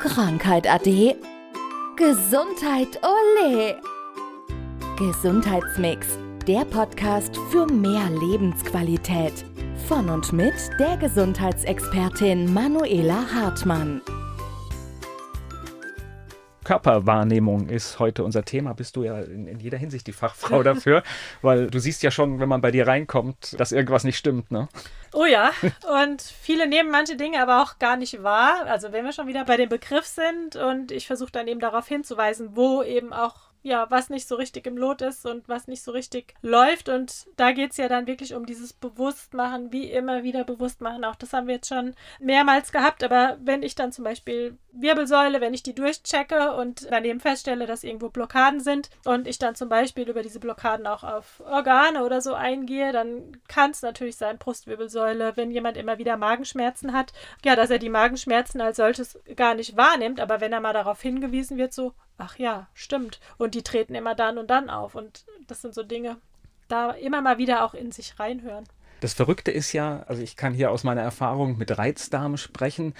Krankheit ade. Gesundheit ole. Gesundheitsmix, der Podcast für mehr Lebensqualität. Von und mit der Gesundheitsexpertin Manuela Hartmann. Körperwahrnehmung ist heute unser Thema. Bist du ja in, in, jeder Hinsicht die Fachfrau dafür, weil du siehst ja schon, wenn man bei dir reinkommt, dass irgendwas nicht stimmt, ne? Oh ja, und viele nehmen manche Dinge aber auch gar nicht wahr. Also wenn wir schon wieder bei dem Begriff sind und ich versuche dann eben darauf hinzuweisen, wo eben auch ja, was nicht so richtig im Lot ist und was nicht so richtig läuft. Und da geht es ja dann wirklich um dieses Bewusstmachen, wie immer wieder Bewusstmachen. Auch das haben wir jetzt schon mehrmals gehabt. Aber wenn ich dann zum Beispiel Wirbelsäule, wenn ich die durchchecke und daneben feststelle, dass irgendwo Blockaden sind und ich dann zum Beispiel über diese Blockaden auch auf Organe oder so eingehe, dann kann es natürlich sein, Brustwirbelsäule, wenn jemand immer wieder Magenschmerzen hat, ja, dass er die Magenschmerzen als solches gar nicht wahrnimmt. Aber wenn er mal darauf hingewiesen wird, so, ach ja, stimmt. Und die treten immer dann und dann auf. Und das sind so Dinge, da immer mal wieder auch in sich reinhören. Das Verrückte ist ja, also ich kann hier aus meiner Erfahrung mit Reizdarm sprechen.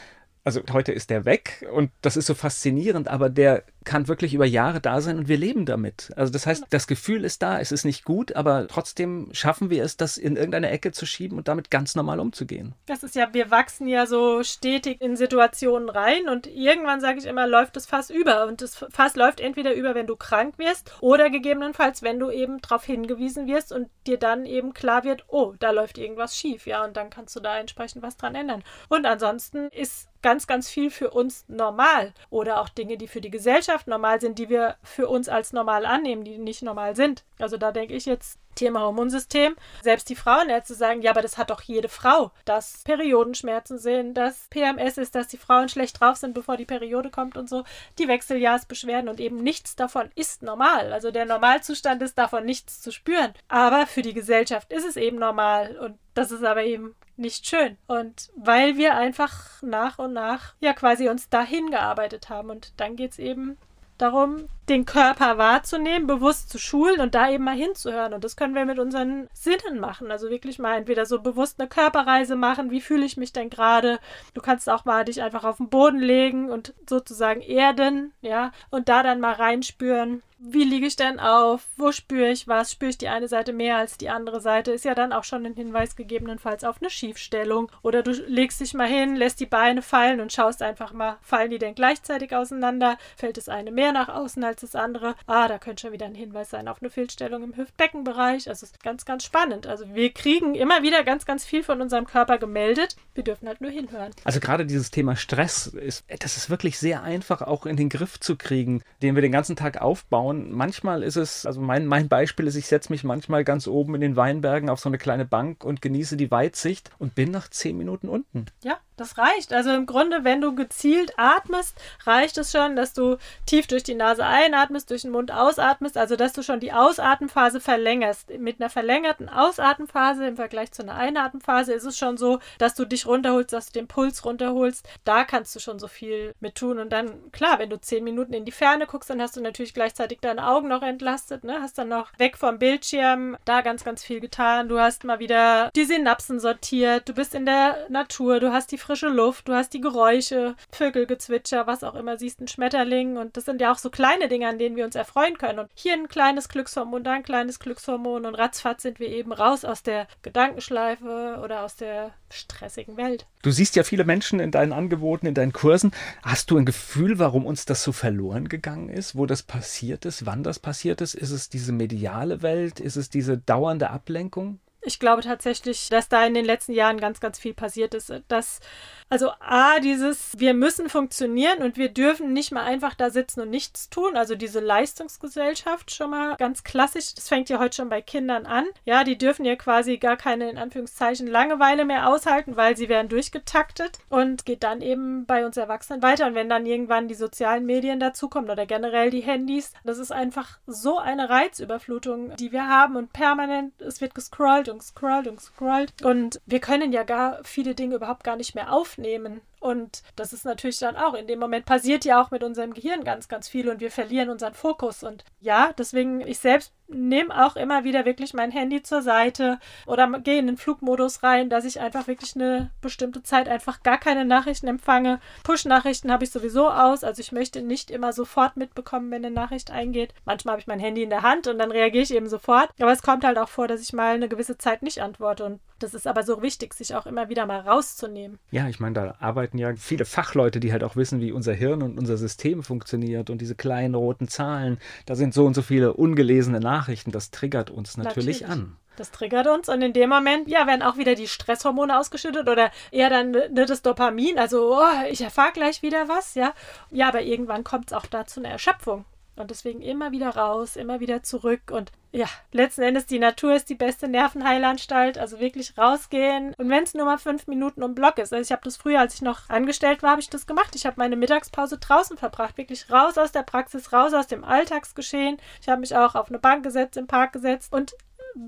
Also heute ist der weg und das ist so faszinierend, aber der kann wirklich über Jahre da sein und wir leben damit. Also das heißt, das Gefühl ist da, es ist nicht gut, aber trotzdem schaffen wir es, das in irgendeine Ecke zu schieben und damit ganz normal umzugehen. Das ist ja, wir wachsen ja so stetig in Situationen rein und irgendwann sage ich immer, läuft das Fass über und das Fass läuft entweder über, wenn du krank wirst oder gegebenenfalls, wenn du eben darauf hingewiesen wirst und dir dann eben klar wird, oh, da läuft irgendwas schief, ja, und dann kannst du da entsprechend was dran ändern. Und ansonsten ist ganz, ganz viel für uns normal oder auch Dinge, die für die Gesellschaft Gesellschaft normal sind, die wir für uns als normal annehmen, die nicht normal sind. Also da denke ich jetzt Thema Hormonsystem. Selbst die Frauenärzte sagen, ja, aber das hat doch jede Frau, dass Periodenschmerzen sind, dass PMS ist, dass die Frauen schlecht drauf sind, bevor die Periode kommt und so, die Wechseljahrsbeschwerden und eben nichts davon ist normal. Also der Normalzustand ist davon nichts zu spüren. Aber für die Gesellschaft ist es eben normal und das ist aber eben nicht schön. Und weil wir einfach nach und nach ja quasi uns dahin gearbeitet haben und dann geht es eben darum, den Körper wahrzunehmen, bewusst zu schulen und da eben mal hinzuhören. Und das können wir mit unseren Sinnen machen. Also wirklich mal entweder so bewusst eine Körperreise machen, wie fühle ich mich denn gerade. Du kannst auch mal dich einfach auf den Boden legen und sozusagen erden, ja, und da dann mal reinspüren, wie liege ich denn auf? Wo spüre ich was? Spüre ich die eine Seite mehr als die andere Seite? Ist ja dann auch schon ein Hinweis gegebenenfalls auf eine Schiefstellung. Oder du legst dich mal hin, lässt die Beine fallen und schaust einfach mal, fallen die denn gleichzeitig auseinander? Fällt das eine mehr nach außen als das andere? Ah, da könnte schon wieder ein Hinweis sein auf eine Fehlstellung im Hüftbeckenbereich. Also ist ganz, ganz spannend. Also wir kriegen immer wieder ganz, ganz viel von unserem Körper gemeldet. Wir dürfen halt nur hinhören. Also gerade dieses Thema Stress ist, das ist wirklich sehr einfach auch in den Griff zu kriegen, den wir den ganzen Tag aufbauen schauen. Manchmal ist es, also mein, mein Beispiel ist, ich setze mich manchmal ganz oben in den Weinbergen auf so eine kleine Bank und genieße die Weitsicht und bin nach zehn Minuten unten. Ja, das reicht. Also im Grunde, wenn du gezielt atmest, reicht es schon, dass du tief durch die Nase einatmest, durch den Mund ausatmest, also dass du schon die Ausatmenphase verlängerst. Mit einer verlängerten Ausatmenphase im Vergleich zu einer Einatmenphase ist es schon so, dass du dich runterholst, dass du den Puls runterholst. Da kannst du schon so viel mit tun. Und dann, klar, wenn du zehn Minuten in die Ferne guckst, dann hast du natürlich gleichzeitig deine Augen noch entlastet, ne? Hast dann noch weg vom Bildschirm da ganz, ganz viel getan. Du hast mal wieder die Synapsen sortiert, du bist in der Natur, du hast die frische Luft, du hast die Geräusche, Vögelgezwitscher, was auch immer, siehst einen Schmetterling und das sind ja auch so kleine Dinge, an denen wir uns erfreuen können. Und hier ein kleines Glückshormon, da ein kleines Glückshormon und ratzfatz sind wir eben raus aus der Gedankenschleife oder aus der stressigen Welt. Du siehst ja viele Menschen in deinen Angeboten, in deinen Kursen. Hast du ein Gefühl, warum uns das so verloren gegangen ist, wo das passiert ist, wann das passiert ist? Ist es diese mediale Welt? Ist es diese dauernde Ablenkung? Ich glaube tatsächlich, dass da in den letzten Jahren ganz, ganz viel passiert ist. Dass, also A, dieses, wir müssen funktionieren und wir dürfen nicht mal einfach da sitzen und nichts tun. Also diese Leistungsgesellschaft schon mal ganz klassisch. Das fängt ja heute schon bei Kindern an. Ja, die dürfen ja quasi gar keine, in Anführungszeichen, Langeweile mehr aushalten, weil sie werden durchgetaktet und geht dann eben bei uns Erwachsenen weiter. Und wenn dann irgendwann die sozialen Medien dazukommen oder generell die Handys, das ist einfach so eine Reizüberflutung, die wir haben und permanent, es wird gescrollt und und scrollt und scrollt. Und wir können ja gar viele Dinge überhaupt gar nicht mehr aufnehmen. Und das ist natürlich dann auch, in dem Moment passiert ja auch mit unserem Gehirn ganz, ganz viel und wir verlieren unseren Fokus. Und ja, deswegen, ich selbst nehme auch immer wieder wirklich mein Handy zur Seite oder gehe in den Flugmodus rein, dass ich einfach wirklich eine bestimmte Zeit einfach gar keine Nachrichten empfange. Push-Nachrichten habe ich sowieso aus, also ich möchte nicht immer sofort mitbekommen, wenn eine Nachricht eingeht. Manchmal habe ich mein Handy in der Hand und dann reagiere ich eben sofort. Aber es kommt halt auch vor, dass ich mal eine gewisse Zeit nicht antworte und das ist aber so wichtig, sich auch immer wieder mal rauszunehmen. Ja, ich meine, da arbeiten ja viele Fachleute, die halt auch wissen, wie unser Hirn und unser System funktioniert und diese kleinen roten Zahlen, da sind so und so viele ungelesene Nachrichten, das triggert uns natürlich, natürlich. an. Das triggert uns und in dem Moment, ja, werden auch wieder die Stresshormone ausgeschüttet oder eher dann ne, das Dopamin, also oh, ich erfahre gleich wieder was, ja. Ja, aber irgendwann kommt es auch da zu einer Erschöpfung. Und deswegen immer wieder raus, immer wieder zurück. Und ja, letzten Endes, die Natur ist die beste Nervenheilanstalt. Also wirklich rausgehen. Und wenn es nur mal fünf Minuten um Block ist. Also ich habe das früher, als ich noch angestellt war, habe ich das gemacht. Ich habe meine Mittagspause draußen verbracht. Wirklich raus aus der Praxis, raus aus dem Alltagsgeschehen. Ich habe mich auch auf eine Bank gesetzt, im Park gesetzt. Und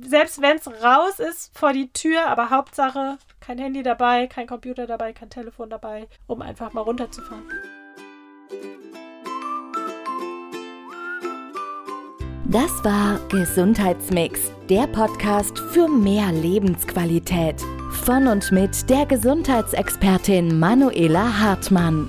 selbst wenn es raus ist vor die Tür, aber Hauptsache kein Handy dabei, kein Computer dabei, kein Telefon dabei, um einfach mal runterzufahren. Das war Gesundheitsmix, der Podcast für mehr Lebensqualität. Von und mit der Gesundheitsexpertin Manuela Hartmann.